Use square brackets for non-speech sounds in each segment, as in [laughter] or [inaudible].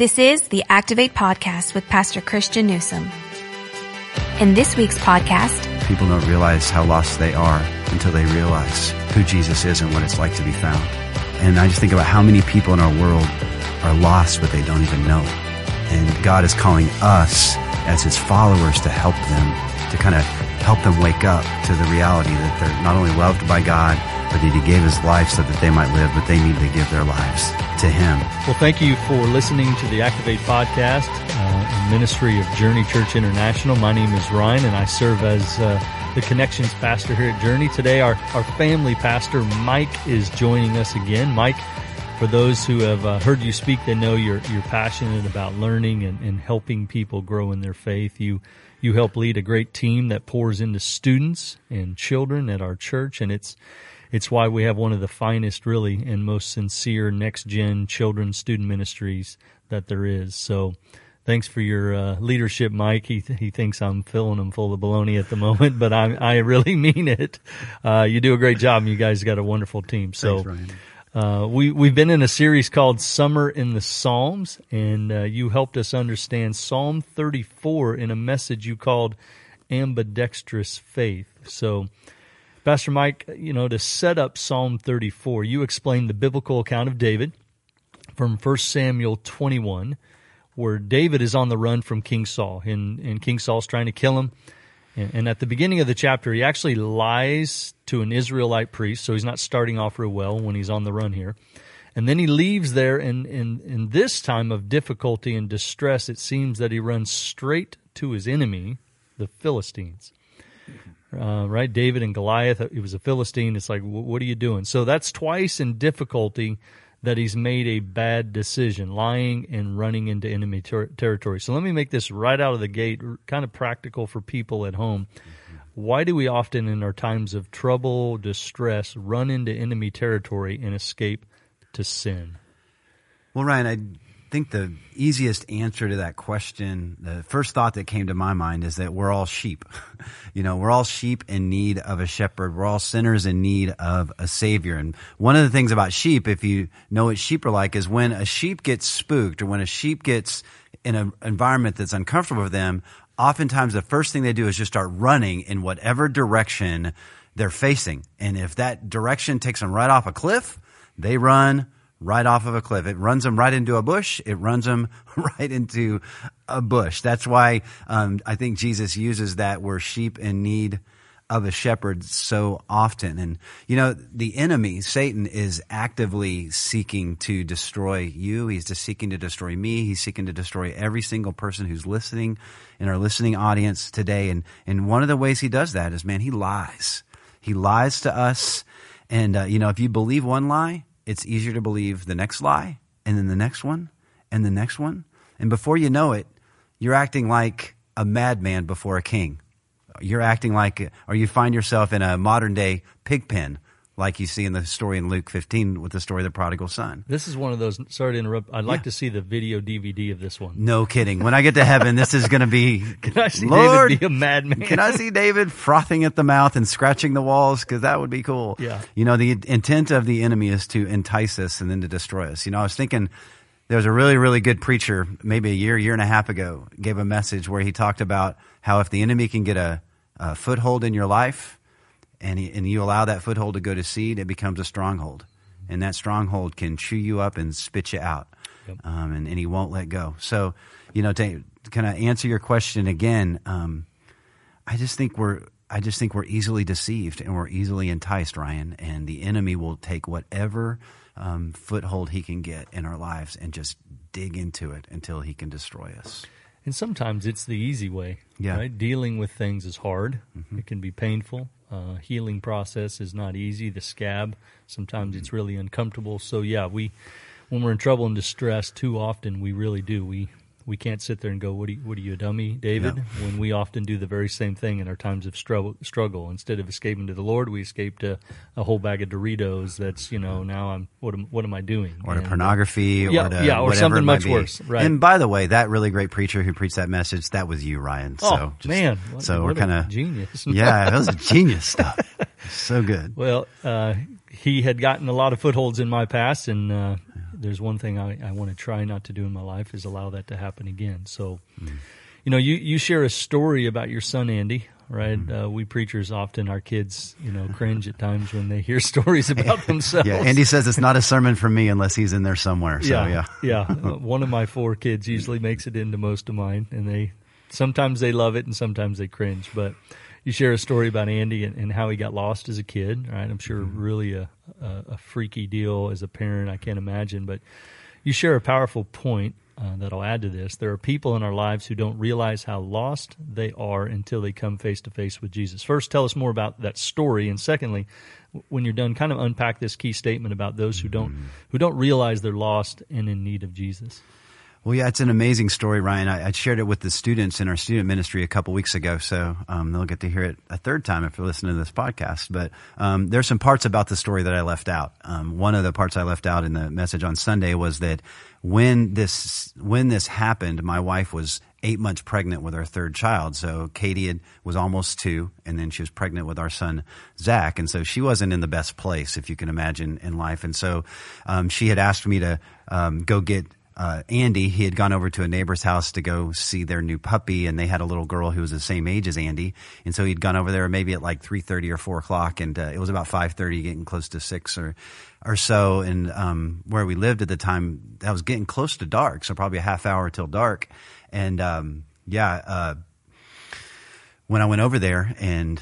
This is the Activate Podcast with Pastor Christian Newsom. In this week's podcast, People don't realize how lost they are until they realize who Jesus is and what it's like to be found. And I just think about how many people in our world are lost, but they don't even know. And God is calling us as his followers to help them, to kind of help them wake up to the reality that they're not only loved by God, but that he gave his life so that they might live, but they need to give their lives to him. Well, thank you for listening to the Activate podcast, uh, ministry of Journey Church International. My name is Ryan, and I serve as uh, the connections pastor here at Journey. Today, our our family pastor Mike is joining us again. Mike, for those who have uh, heard you speak, they know you're you're passionate about learning and, and helping people grow in their faith. You you help lead a great team that pours into students and children at our church, and it's it's why we have one of the finest, really, and most sincere next gen children's student ministries that there is. So, thanks for your uh, leadership, Mike. He he thinks I'm filling him full of baloney at the moment, [laughs] but I I really mean it. Uh, you do a great job, and you guys got a wonderful team. So. Thanks. Uh, we we've been in a series called Summer in the Psalms, and uh, you helped us understand Psalm 34 in a message you called ambidextrous faith. So, Pastor Mike, you know, to set up Psalm 34, you explained the biblical account of David from 1 Samuel 21, where David is on the run from King Saul, and, and King Saul's trying to kill him. And, and at the beginning of the chapter, he actually lies to an Israelite priest, so he's not starting off real well when he's on the run here. And then he leaves there, and in, in this time of difficulty and distress, it seems that he runs straight to his enemy, the Philistines. Uh, right? David and Goliath, he was a Philistine. It's like, what are you doing? So that's twice in difficulty that he's made a bad decision, lying and running into enemy ter- territory. So let me make this right out of the gate, r- kind of practical for people at home. Why do we often, in our times of trouble, distress, run into enemy territory and escape to sin? Well, Ryan, I think the easiest answer to that question, the first thought that came to my mind is that we're all sheep. [laughs] you know, we're all sheep in need of a shepherd. We're all sinners in need of a savior. And one of the things about sheep, if you know what sheep are like, is when a sheep gets spooked or when a sheep gets in an environment that's uncomfortable for them, oftentimes the first thing they do is just start running in whatever direction they're facing. And if that direction takes them right off a cliff, they run right off of a cliff. It runs them right into a bush. It runs them [laughs] right into a bush. That's why um, I think Jesus uses that we're sheep in need of a shepherd so often. And, you know, the enemy, Satan, is actively seeking to destroy you. He's just seeking to destroy me. He's seeking to destroy every single person who's listening in our listening audience today. And, and one of the ways he does that is, man, he lies. He lies to us. And, uh, you know, if you believe one lie, it's easier to believe the next lie and then the next one and the next one. And before you know it, you're acting like a madman before a king. You're acting like, or you find yourself in a modern day pig pen, like you see in the story in Luke 15 with the story of the prodigal son. This is one of those. Sorry to interrupt. I'd like to see the video DVD of this one. No kidding. When I get to heaven, this is going to be, [laughs] Can I see Lord, David be a madman? Can I see David frothing at the mouth and scratching the walls? Because that would be cool. Yeah. You know, the intent of the enemy is to entice us and then to destroy us. You know, I was thinking there was a really, really good preacher, maybe a year, year and a half ago, gave a message where he talked about how if the enemy can get a, a foothold in your life and, he, and you allow that foothold to go to seed, it becomes a stronghold. And that stronghold can chew you up and spit you out. Um, and, and he won't let go. So, you know, to kind of answer your question again, um, I just think we're I just think we're easily deceived and we're easily enticed, Ryan. And the enemy will take whatever um, foothold he can get in our lives and just dig into it until he can destroy us. And sometimes it's the easy way. Yeah. Right? Dealing with things is hard. It can be painful. Uh, healing process is not easy. The scab, sometimes it's really uncomfortable. So yeah, we, when we're in trouble and distress, too often we really do. We we can't sit there and go, "What are you, what are you a dummy, David?" No. When we often do the very same thing in our times of struggle. Struggle instead of escaping to the Lord, we escape to a whole bag of Doritos. That's you know now I'm what am what am I doing? Or to And, pornography, yeah, or to yeah, or whatever something much be. worse, right. And by the way, that really great preacher who preached that message, that was you, Ryan. Oh so just- man! What- so we're kind of genius. [laughs] yeah, that was [laughs] genius stuff. So good. Well, uh, he had gotten a lot of footholds in my past, and uh, there's one thing I, I want to try not to do in my life is allow that to happen again. So, mm. you know, you you share a story about your son Andy right? Mm-hmm. Uh, we preachers often, our kids, you know, cringe at times when they hear [laughs] stories about [laughs] themselves. yeah, Andy says it's not a sermon for me unless he's in there somewhere. So, yeah, yeah. yeah. Uh, one of my four kids usually makes it into most of mine, and they sometimes they love it and sometimes they cringe. But you share a story about Andy and, and how he got lost as a kid, right? I'm sure mm-hmm. really a, a, a freaky deal as a parent. I can't imagine, but you share a powerful point uh, that'll add to this. There are people in our lives who don't realize how lost they are until they come face to face with Jesus. First, tell us more about that story, and secondly, when you're done, kind of unpack this key statement about those who don't mm-hmm. who don't realize they're lost and in need of Jesus. Well, yeah, it's an amazing story, Ryan. I, I, shared it with the students in our student ministry a couple weeks ago, so um, they'll get to hear it a third time if they're listening to this podcast. But um, there's some parts about the story that I left out. Um, one of the parts I left out in the message on Sunday was that when this when this happened, my wife was eight months pregnant with our third child. So Katie had, was almost two, and then she was pregnant with our son Zach, and so she wasn't in the best place, if you can imagine, in life. And so um, she had asked me to um, go get uh, Andy, he had gone over to a neighbor's house to go see their new puppy, and they had a little girl who was the same age as Andy, and so he'd gone over there maybe at like three thirty or four o'clock, and uh, it was about five thirty, getting close to six or or so, and um, where we lived at the time, that was getting close to dark, so probably a half hour till dark, and um, yeah, uh, when I went over there and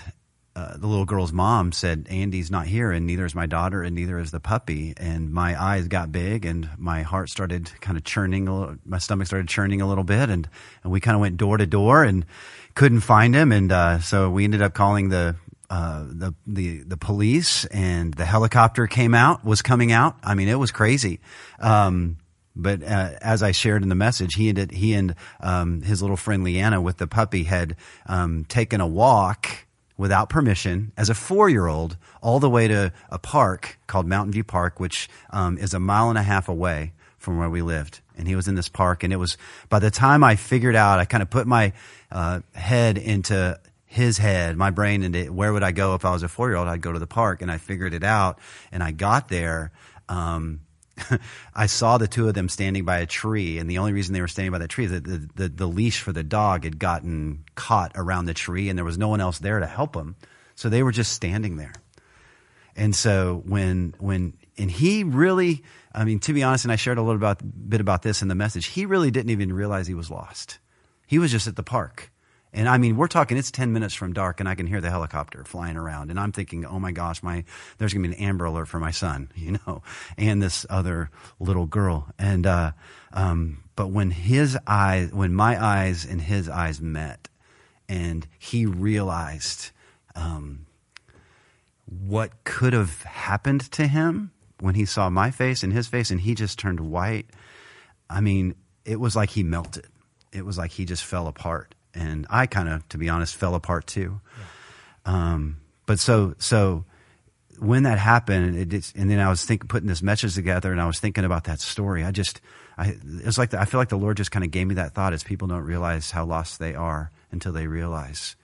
uh, the little girl's mom said, Andy's not here, and neither is my daughter, and neither is the puppy. And my eyes got big, and my heart started kind of churning. A little, my stomach started churning a little bit, and, and we kind of went door to door and couldn't find him. And uh, so we ended up calling the uh, the the the police, and the helicopter came out, was coming out. I mean, it was crazy. Um, but uh, as I shared in the message, he and he and um, his little friend Leanna with the puppy had um, taken a walk without permission as a four year old all the way to a park called Mountain View Park, which um, is a mile and a half away from where we lived. And he was in this park. And it was by the time I figured out, I kind of put my uh, head into his head, my brain into where would I go if I was a four year old? I'd go to the park. And I figured it out. And I got there. Um, [laughs] I saw the two of them standing by a tree, and the only reason they were standing by that tree is that the, the, the, leash for the dog had gotten caught around the tree, and there was no one else there to help them. So they were just standing there. And so when when and he really, I mean, to be honest, and I shared a little about, bit about this in the message. He really didn't even realize he was lost. He was just at the park and I mean, we're talking, it's 10 minutes from dark and I can hear the helicopter flying around. And I'm thinking, oh my gosh, my, there's going to be an Amber Alert for my son, [laughs] you know, and this other little girl. And, uh, um, but when his eyes, when my eyes and his eyes met and he realized, um, what could have happened to him when he saw my face and his face and he just turned white. I mean, it was like he melted. It was like he just fell apart and I kind of, to be honest, fell apart too. Yeah. Um, but so so when that happened, it, and then I was thinking, putting this message together, and I was thinking about that story. I just, I it's like the, I feel like the Lord just kind of gave me that thought, as people don't realize how lost they are until they realize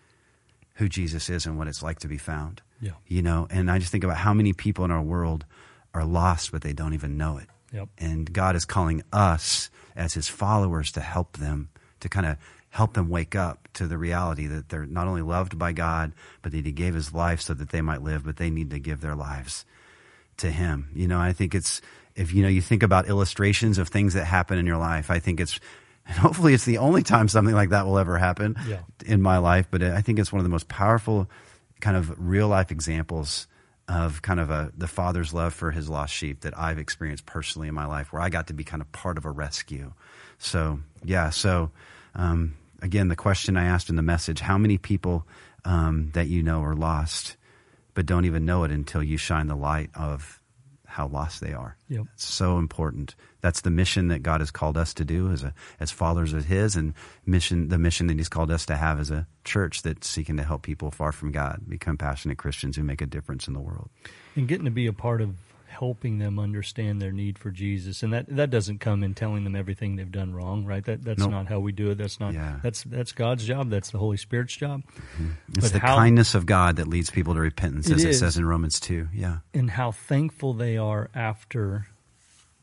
who Jesus is and what it's like to be found. Yeah, you know, and I just think about how many people in our world are lost, but they don't even know it. Yep. And God is calling us as His followers to help them to kind of help them wake up to the reality that they're not only loved by God, but that He gave His life so that they might live, but they need to give their lives to Him. You know, I think it's, if you know, you think about illustrations of things that happen in your life, I think it's, [laughs] and hopefully it's the only time something like that will ever happen yeah. in my life, but I think it's one of the most powerful kind of real life examples of kind of a the father's love for his lost sheep that I've experienced personally in my life, where I got to be kind of part of a rescue. So yeah, so um, again, the question I asked in the message how many people um, that you know are lost, but don't even know it until you shine the light of how lost they are. Yep. It's so important. That's the mission that God has called us to do as a, as fathers of His, and mission the mission that He's called us to have as a church that's seeking to help people far from God become passionate Christians who make a difference in the world. And getting to be a part of helping them understand their need for Jesus, and that that doesn't come in telling them everything they've done wrong, right? That that's nope. not how we do it. That's not yeah. that's that's God's job. That's the Holy Spirit's job. Mm-hmm. It's but the how, kindness of God that leads people to repentance, as it, it says in Romans two. Yeah, and how thankful they are after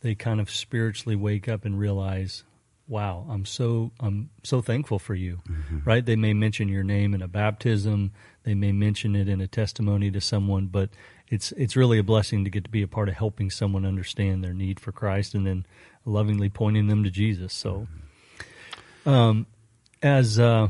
they kind of spiritually wake up and realize, wow, I'm so I'm so thankful for you. Mm-hmm. Right? They may mention your name in a baptism, they may mention it in a testimony to someone, but it's it's really a blessing to get to be a part of helping someone understand their need for Christ and then lovingly pointing them to Jesus. So um, as uh,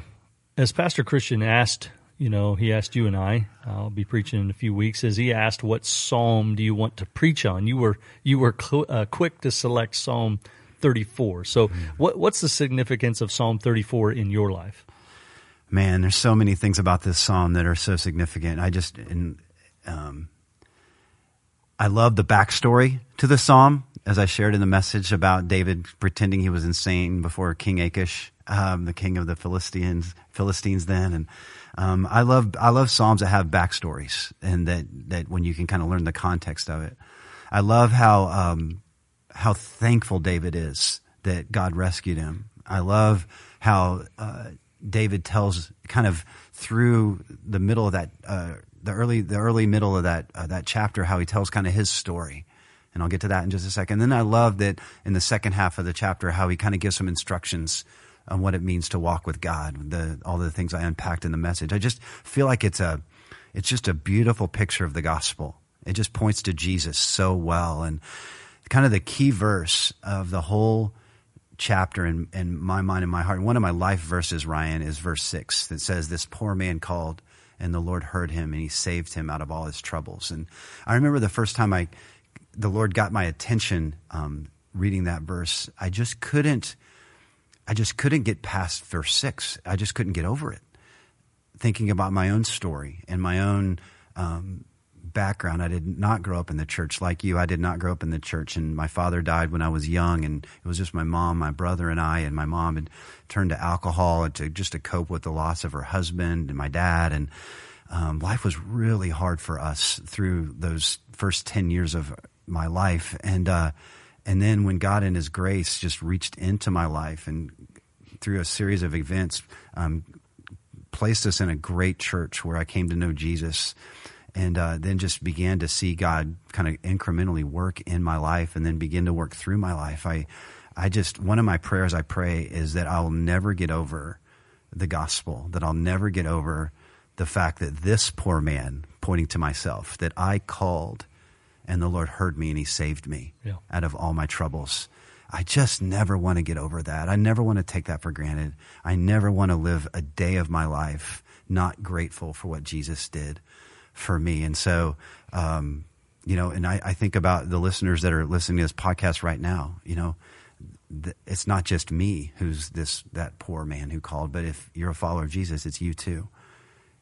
as Pastor Christian asked you know, he asked you and I. I'll be preaching in a few weeks. As he asked, "What psalm do you want to preach on?" You were you were cl- uh, quick to select Psalm 34. So, mm-hmm. what what's the significance of Psalm 34 in your life? Man, there's so many things about this psalm that are so significant. I just and um, I love the backstory to the psalm, as I shared in the message about David pretending he was insane before King Achish, um, the king of the Philistines, Philistines then, and um, I love I love psalms that have backstories and that that when you can kind of learn the context of it. I love how um, how thankful David is that God rescued him. I love how uh, David tells kind of through the middle of that uh, the early the early middle of that uh, that chapter how he tells kind of his story. And I'll get to that in just a second. Then I love that in the second half of the chapter how he kind of gives some instructions on what it means to walk with God, the, all the things I unpacked in the message. I just feel like it's a, it's just a beautiful picture of the gospel. It just points to Jesus so well. And kind of the key verse of the whole chapter in, in my mind and my heart, one of my life verses, Ryan, is verse six that says, This poor man called and the Lord heard him and he saved him out of all his troubles. And I remember the first time I, the Lord got my attention um, reading that verse, I just couldn't I just couldn't get past verse six. I just couldn't get over it. Thinking about my own story and my own um, background. I did not grow up in the church like you. I did not grow up in the church, and my father died when I was young, and it was just my mom, my brother, and I. And my mom had turned to alcohol to just to cope with the loss of her husband and my dad, and um, life was really hard for us through those first ten years of my life, and. Uh, and then when God in His grace just reached into my life and through a series of events, um, placed us in a great church where I came to know Jesus and uh, then just began to see God kind of incrementally work in my life and then begin to work through my life. I, I just, one of my prayers I pray is that I'll never get over the gospel, that I'll never get over the fact that this poor man, pointing to myself, that I called and the Lord heard me and He saved me yeah. out of all my troubles. I just never want to get over that. I never want to take that for granted. I never want to live a day of my life not grateful for what Jesus did for me. And so, um, you know, and I, I, think about the listeners that are listening to this podcast right now, you know, th- it's not just me who's this, that poor man who called, but if you're a follower of Jesus, it's you too.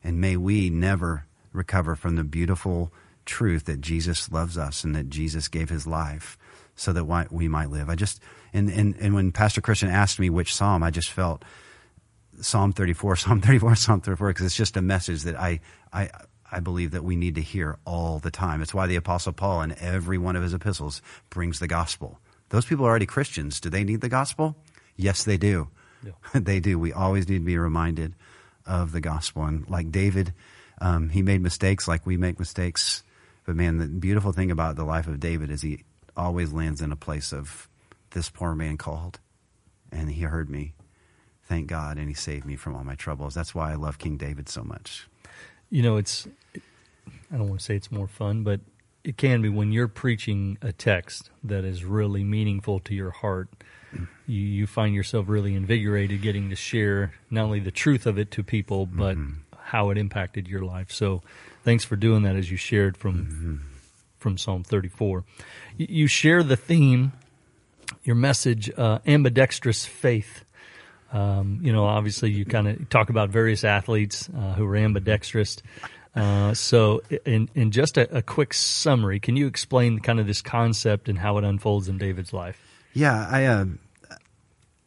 And may we never recover from the beautiful truth that Jesus loves us and that Jesus gave his life so that we might live. I just, and, and, and when Pastor Christian asked me which Psalm, I just felt Psalm 34, [laughs] Psalm 34, Psalm 34, because it's just a message that I, I, I believe that we need to hear all the time. It's why the Apostle Paul in every one of his epistles brings the gospel. Those people are already Christians. Do they need the gospel? Yes, they do. Yeah. [laughs] they do. We always need to be reminded of the gospel. And like David, um, he made mistakes like we make mistakes. But man, the beautiful thing about the life of David is he always lands in a place of this poor man called and he heard me. Thank God, and he saved me from all my troubles. That's why I love King David so much. You know, it's, I don't want to say it's more fun, but it can be when you're preaching a text that is really meaningful to your heart. You, you find yourself really invigorated getting to share not only the truth of it to people, but mm-hmm. how it impacted your life. So Thanks for doing that as you shared from mm-hmm. from Psalm 34. You, you, share the theme, your message, uh, ambidextrous faith. Um, you know, obviously, you kind of talk about various athletes uh, who are ambidextrous. Uh, so, in, in just a, a, quick summary, can you explain kind of this concept and how it unfolds in David's life? Yeah, I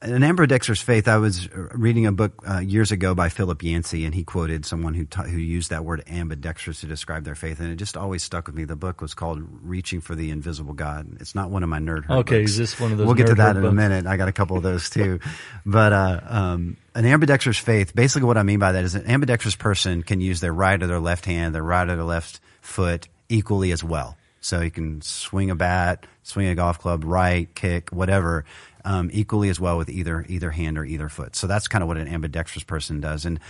an ambidextrous faith. I was reading a book uh, years ago by Philip Yancey, and he quoted someone who ta- who used that word ambidextrous to describe their faith, and it just always stuck with me. The book was called "Reaching for the Invisible God." It's not one of my nerd. Okay, books. is this one of those? We'll get to that in books? a minute. I got a couple of those too, [laughs] but uh, um, an ambidextrous faith. Basically, what I mean by that is an ambidextrous person can use their right or their left hand, their right or their left foot equally as well. So he can swing a bat, swing a golf club, right, kick, whatever, um, equally as well with either either hand or either foot. So that's kind of what an ambidextrous person does. And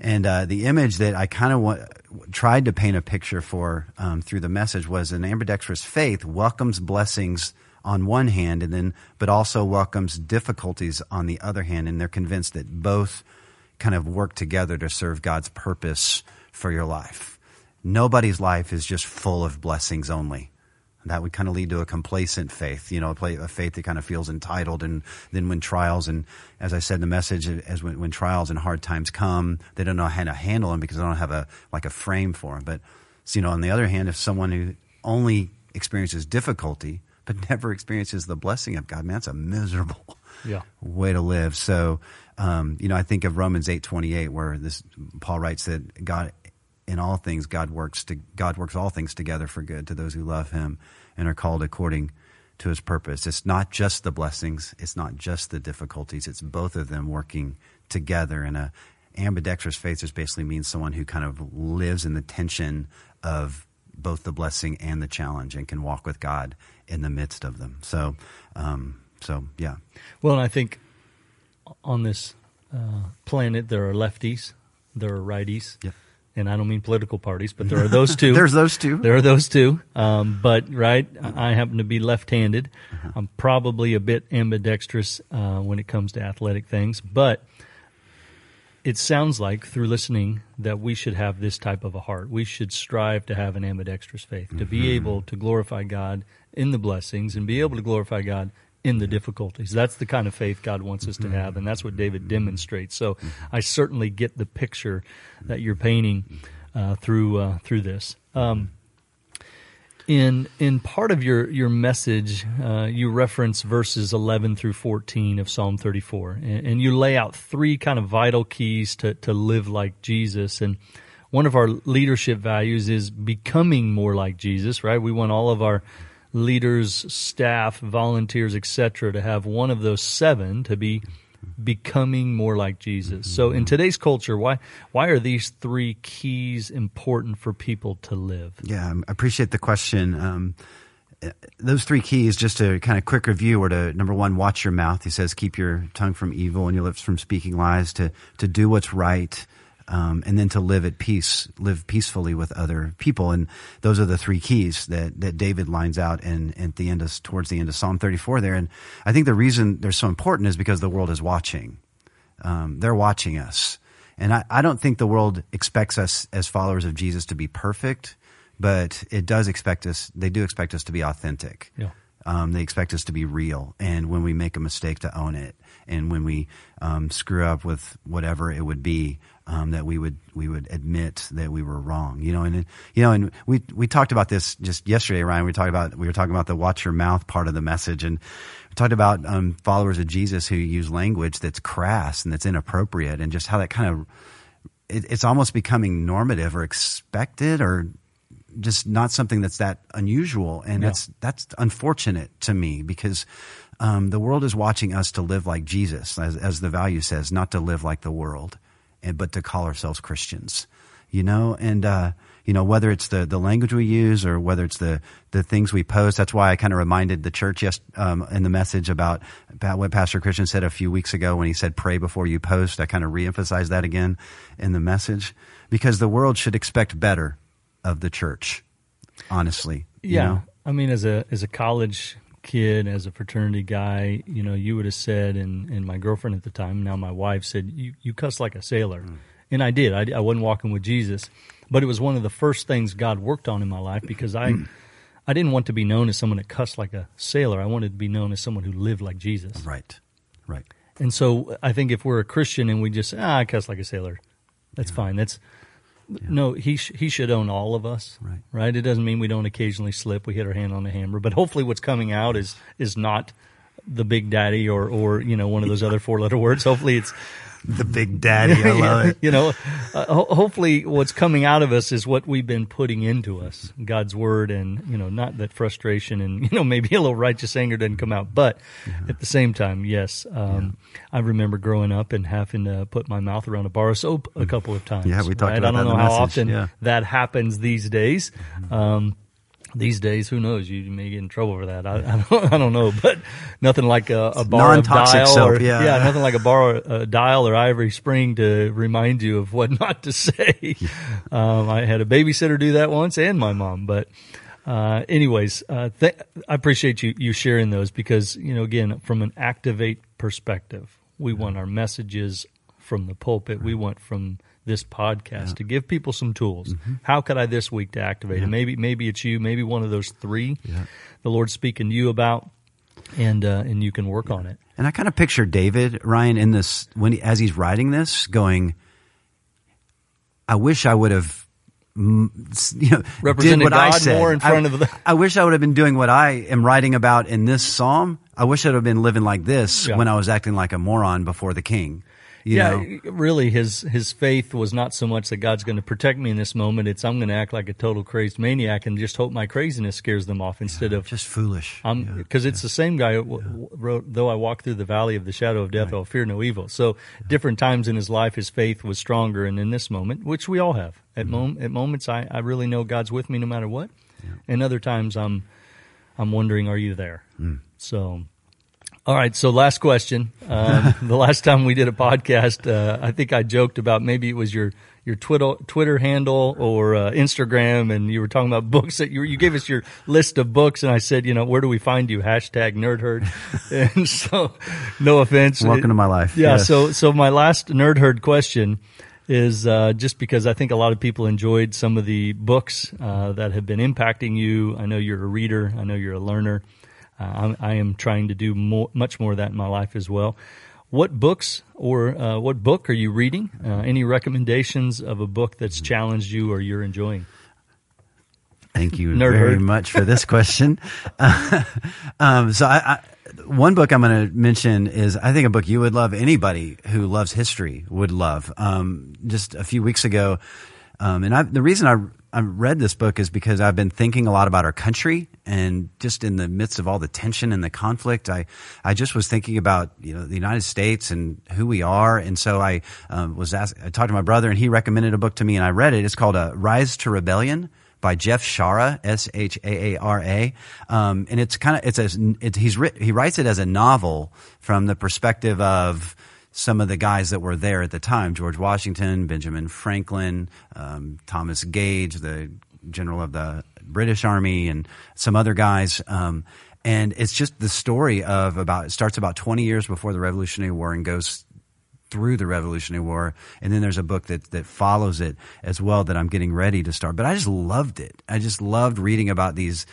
and uh, the image that I kind of wa- tried to paint a picture for um, through the message was an ambidextrous faith welcomes blessings on one hand, and then but also welcomes difficulties on the other hand, and they're convinced that both kind of work together to serve God's purpose for your life. Nobody's life is just full of blessings only. That would kind of lead to a complacent faith, you know, a faith that kind of feels entitled. And then when trials, and as I said in the message, as when, when trials and hard times come, they don't know how to handle them because they don't have a like a frame for them. But so, you know, on the other hand, if someone who only experiences difficulty but [laughs] never experiences the blessing of God, man, that's a miserable yeah. way to live. So, um, you know, I think of Romans eight twenty eight, where this Paul writes that God in all things God works to God works all things together for good to those who love him and are called according to his purpose. It's not just the blessings, it's not just the difficulties, it's both of them working together. And a ambidextrous faith just basically means someone who kind of lives in the tension of both the blessing and the challenge and can walk with God in the midst of them. So, um, so yeah. Well, and I think on this uh, planet there are lefties, there are righties. Yep and I don't mean political parties, but there are those two. [laughs] There's those two. There are those two. Um, but right, I happen to be left-handed. Uh-huh. I'm probably a bit ambidextrous uh, when it comes to athletic things, but it sounds like through listening that we should have this type of a heart. We should strive to have an ambidextrous faith, to be Mm-hmm. able to glorify God in the blessings and be able to glorify God in the difficulties. That's the kind of faith God wants us to have, and that's what David demonstrates. So I certainly get the picture that you're painting uh, through uh, through this. Um, in in part of your your message, uh, you reference verses 11 through 14 of Psalm 34, and, and you lay out three kind of vital keys to to live like Jesus. And one of our leadership values is becoming more like Jesus. Right? We want all of our leaders, staff, volunteers, etc., to have one of those seven to be becoming more like Jesus. So in today's culture, why why are these three keys important for people to live? Yeah, I appreciate the question. Um, those three keys, just a kind of quick review, are to number one, watch your mouth. He says, keep your tongue from evil and your lips from speaking lies. To to do what's right, um, and then to live at peace, live peacefully with other people. And those are the three keys that, that David lines out in, at the end of, towards the end of Psalm 34 there. And I think the reason they're so important is because the world is watching. Um, they're watching us. And I, I don't think the world expects us as followers of Jesus to be perfect, but it does expect us, they do expect us to be authentic. Yeah. Um, they expect us to be real, and when we make a mistake, to own it, and when we um, screw up with whatever it would be, um, that we would we would admit that we were wrong. You know, and you know, and we we talked about this just yesterday, Ryan. We talked about we were talking about the watch your mouth part of the message, and we talked about um, followers of Jesus who use language that's crass and that's inappropriate, and just how that kind of it, it's almost becoming normative or expected or just not something that's that unusual, and Yeah. that's that's unfortunate to me because um, the world is watching us to live like Jesus, as, as the value says, not to live like the world, and but to call ourselves Christians. You know, and uh, you know whether it's the the language we use or whether it's the the things we post. That's why I kind of reminded the church yes um, in the message about about what Pastor Christian said a few weeks ago when he said pray before you post. I kind of reemphasized that again in the message because the world should expect better of the church. Honestly, you Yeah. know? I mean, as a as a college kid, as a fraternity guy, you know, you would have said, and, and my girlfriend at the time, now my wife, said, you, you cuss like a sailor. And I did. I, I wasn't walking with Jesus. But it was one of the first things God worked on in my life because I, I didn't want to be known as someone that cussed like a sailor. I wanted to be known as someone who lived like Jesus. right, right. And so I think if we're a Christian and we just ah, I cuss like a sailor, that's fine. That's no. He sh- he should own all of us, Right. Right. It doesn't mean we don't occasionally slip. We hit our hand on the hammer, but hopefully, what's coming out is is not the big daddy or or you know one of those other four letter words. Hopefully, it's The big daddy, I [laughs] love it. you know, uh, ho- hopefully what's coming out of us is what we've been putting into us, God's word, and you know, not that frustration and [laughs] you know maybe a little righteous anger doesn't come out, but at the same time, yes, um, I remember growing up and having to put my mouth around a bar of soap a couple of times. Yeah, we talked right? about I don't that know how message, often yeah. that happens these days. Um, these days, who knows? You may get in trouble for that. I, I, don't, I don't know, but nothing like a, a bar of dial soap, or yeah. nothing like a bar, a dial or ivory spring to remind you of what [laughs] not to say. Um, I had a babysitter do that once, and my mom. But uh, anyways, uh, th- I appreciate you you sharing those because you know again from an activate perspective, we want our messages from the pulpit. We want from this podcast to give people some tools. Mm-hmm. How could I this week to activate it? Maybe maybe it's you. Maybe one of those three. The Lord's speaking to you about, and uh, and you can work on it. And I kind of picture David Ryan in this when he, as he's writing this, going, "I wish I would have." mm, [laughs] You know, Represented did what I said. more in front I, of the- [laughs] I wish I would have been doing what I am writing about in this psalm. I wish I'd have been living like this Yeah. when I was acting like a moron before the king. Yeah, know? really, his his faith was not so much that God's going to protect me in this moment. It's I'm going to act like a total crazed maniac and just hope my craziness scares them off instead of just foolish. I'm because it's the same guy who wrote, though I walk through the valley of the shadow of death, I'll fear no evil. So different times in his life, his faith was stronger. And in this moment, which we all have at Mm-hmm. mom- at moments, I, I really know God's with me no matter what. And other times I'm, I'm wondering, are you there? Mm. So, all right. So last question. Um, [laughs] the last time we did a podcast, uh, I think I joked about maybe it was your, your Twitter, Twitter handle or uh, Instagram, and you were talking about [laughs] books that you, you gave us your list of books, and I said, you know, where do we find you? Hashtag nerd herd. [laughs] and so, no offense. Welcome to my life. Yeah. Yes. So, so my last nerd herd question is uh, just because I think a lot of people enjoyed some of the books uh, that have been impacting you. I know you're a reader. I know you're a learner. Uh, I'm, I am trying to do more, much more of that in my life as well. What books or uh, what book are you reading? Uh, any recommendations of a book that's challenged you or you're enjoying? Thank you Nerd very herd. much for this question. [laughs] um, so, I, I, one book I'm going to mention is I think a book you would love. Anybody who loves history would love. Um, just a few weeks ago, um, and I, the reason I, I read this book is because I've been thinking a lot about our country, and just in the midst of all the tension and the conflict, I I just was thinking about you know the United States and who we are, and so I um, was asked. I talked to my brother, and he recommended a book to me, and I read it. It's called uh, "Rise to Rebellion." by Jeff Shaara, S H A A R A, um, and it's kind of it's a it, he's writ, he writes it as a novel from the perspective of some of the guys that were there at the time: George Washington, Benjamin Franklin, um, Thomas Gage, the general of the British Army, and some other guys. Um, and it's just the story of about it starts about 20 years before the Revolutionary War and goes through the Revolutionary War, and then there's a book that that follows it as well that I'm getting ready to start. But I just loved it. I just loved reading about these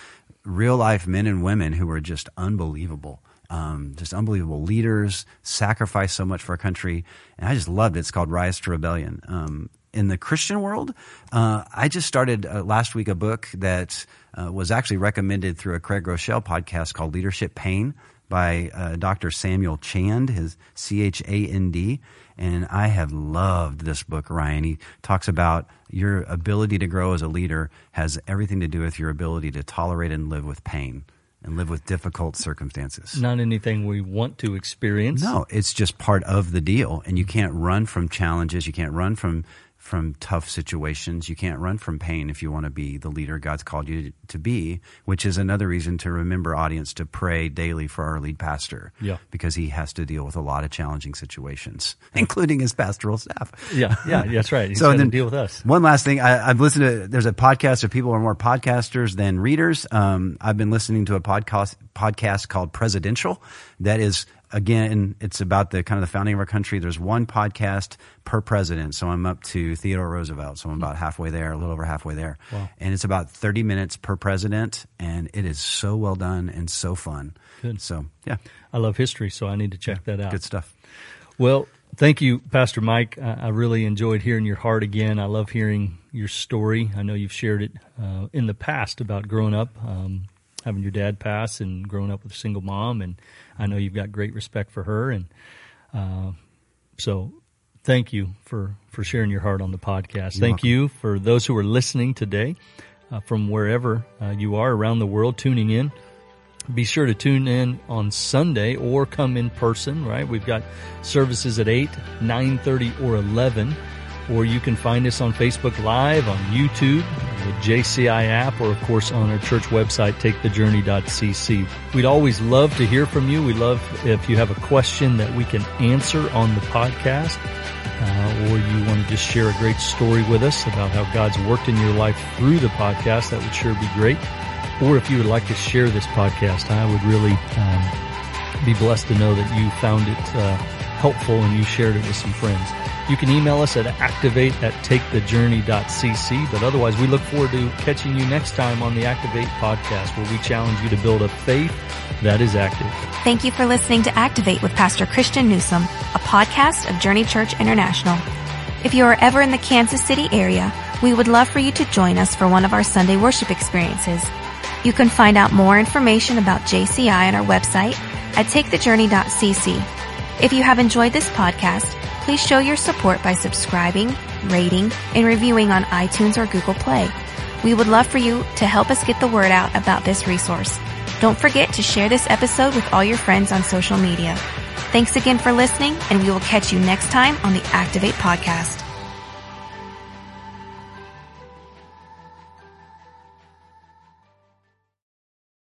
real life men and women who were just unbelievable. Um, just unbelievable leaders, sacrificed so much for our country, and I just loved it. It's called Rise to Rebellion. Um, in the Christian world, uh, I just started uh, last week a book that uh, was actually recommended through a Craig Groeschel podcast called Leadership Pain by uh, Dr. Samuel Chand, his C H A N D. And I have loved this book, Ryan. He talks about your ability to grow as a leader has everything to do with your ability to tolerate and live with pain and live with difficult circumstances. Not anything we want to experience. No, it's just part of the deal. And you can't run from challenges. You can't run from from tough situations. You can't run from pain if you want to be the leader God's called you to be, which is another reason to remember audience to pray daily for our lead pastor. Yeah. Because he has to deal with a lot of challenging situations, [laughs] including his pastoral staff. Yeah, yeah, that's right. He's So then deal with us. One last thing, I, I've listened to. There's a podcast of people who are more podcasters than readers. Um, I've been listening to a podcast podcast called Presidential. That is again, it's about the kind of the founding of our country. There's one podcast per president, so I'm up to Theodore Roosevelt. So I'm about halfway there, a little over halfway there, Wow. and it's about 30 minutes per president, and it is so well done and so fun. Good. So yeah, I love history, so I need to check that out. good stuff. Well, thank you, Pastor Mike. I, I really enjoyed hearing your heart again. I love hearing your story. I know you've shared it uh, in the past about growing up, um, having your dad pass, and growing up with a single mom. And I know you've got great respect for her. And uh, so, thank you for for sharing your heart on the podcast. thank you for those who are listening today uh, from wherever uh, you are around the world, tuning in be sure to tune in on Sunday or come in person, right? We've got services at 8, 9.30, or 11. Or you can find us on Facebook Live, on YouTube, the JCI app, or of course on our church website, takethejourney.cc. We'd always love to hear from you. We love if you have a question that we can answer on the podcast, uh, or you want to just share a great story with us about how God's worked in your life through the podcast. That would sure be great. Or if you would like to share this podcast, I would really um, be blessed to know that you found it uh, helpful and you shared it with some friends. You can email us at activate at takethejourney.cc. But otherwise, we look forward to catching you next time on the Activate podcast where we challenge you to build a faith that is active. Thank you for listening to Activate with Pastor Christian Newsom, a podcast of Journey Church International. If you are ever in the Kansas City area, we would love for you to join us for one of our Sunday worship experiences. You can find out more information about JCI on our website at takethejourney.cc. If you have enjoyed this podcast, please show your support by subscribing, rating, and reviewing on iTunes or Google Play. We would love for you to help us get the word out about this resource. Don't forget to share this episode with all your friends on social media. Thanks again for listening, and we will catch you next time on the Activate Podcast.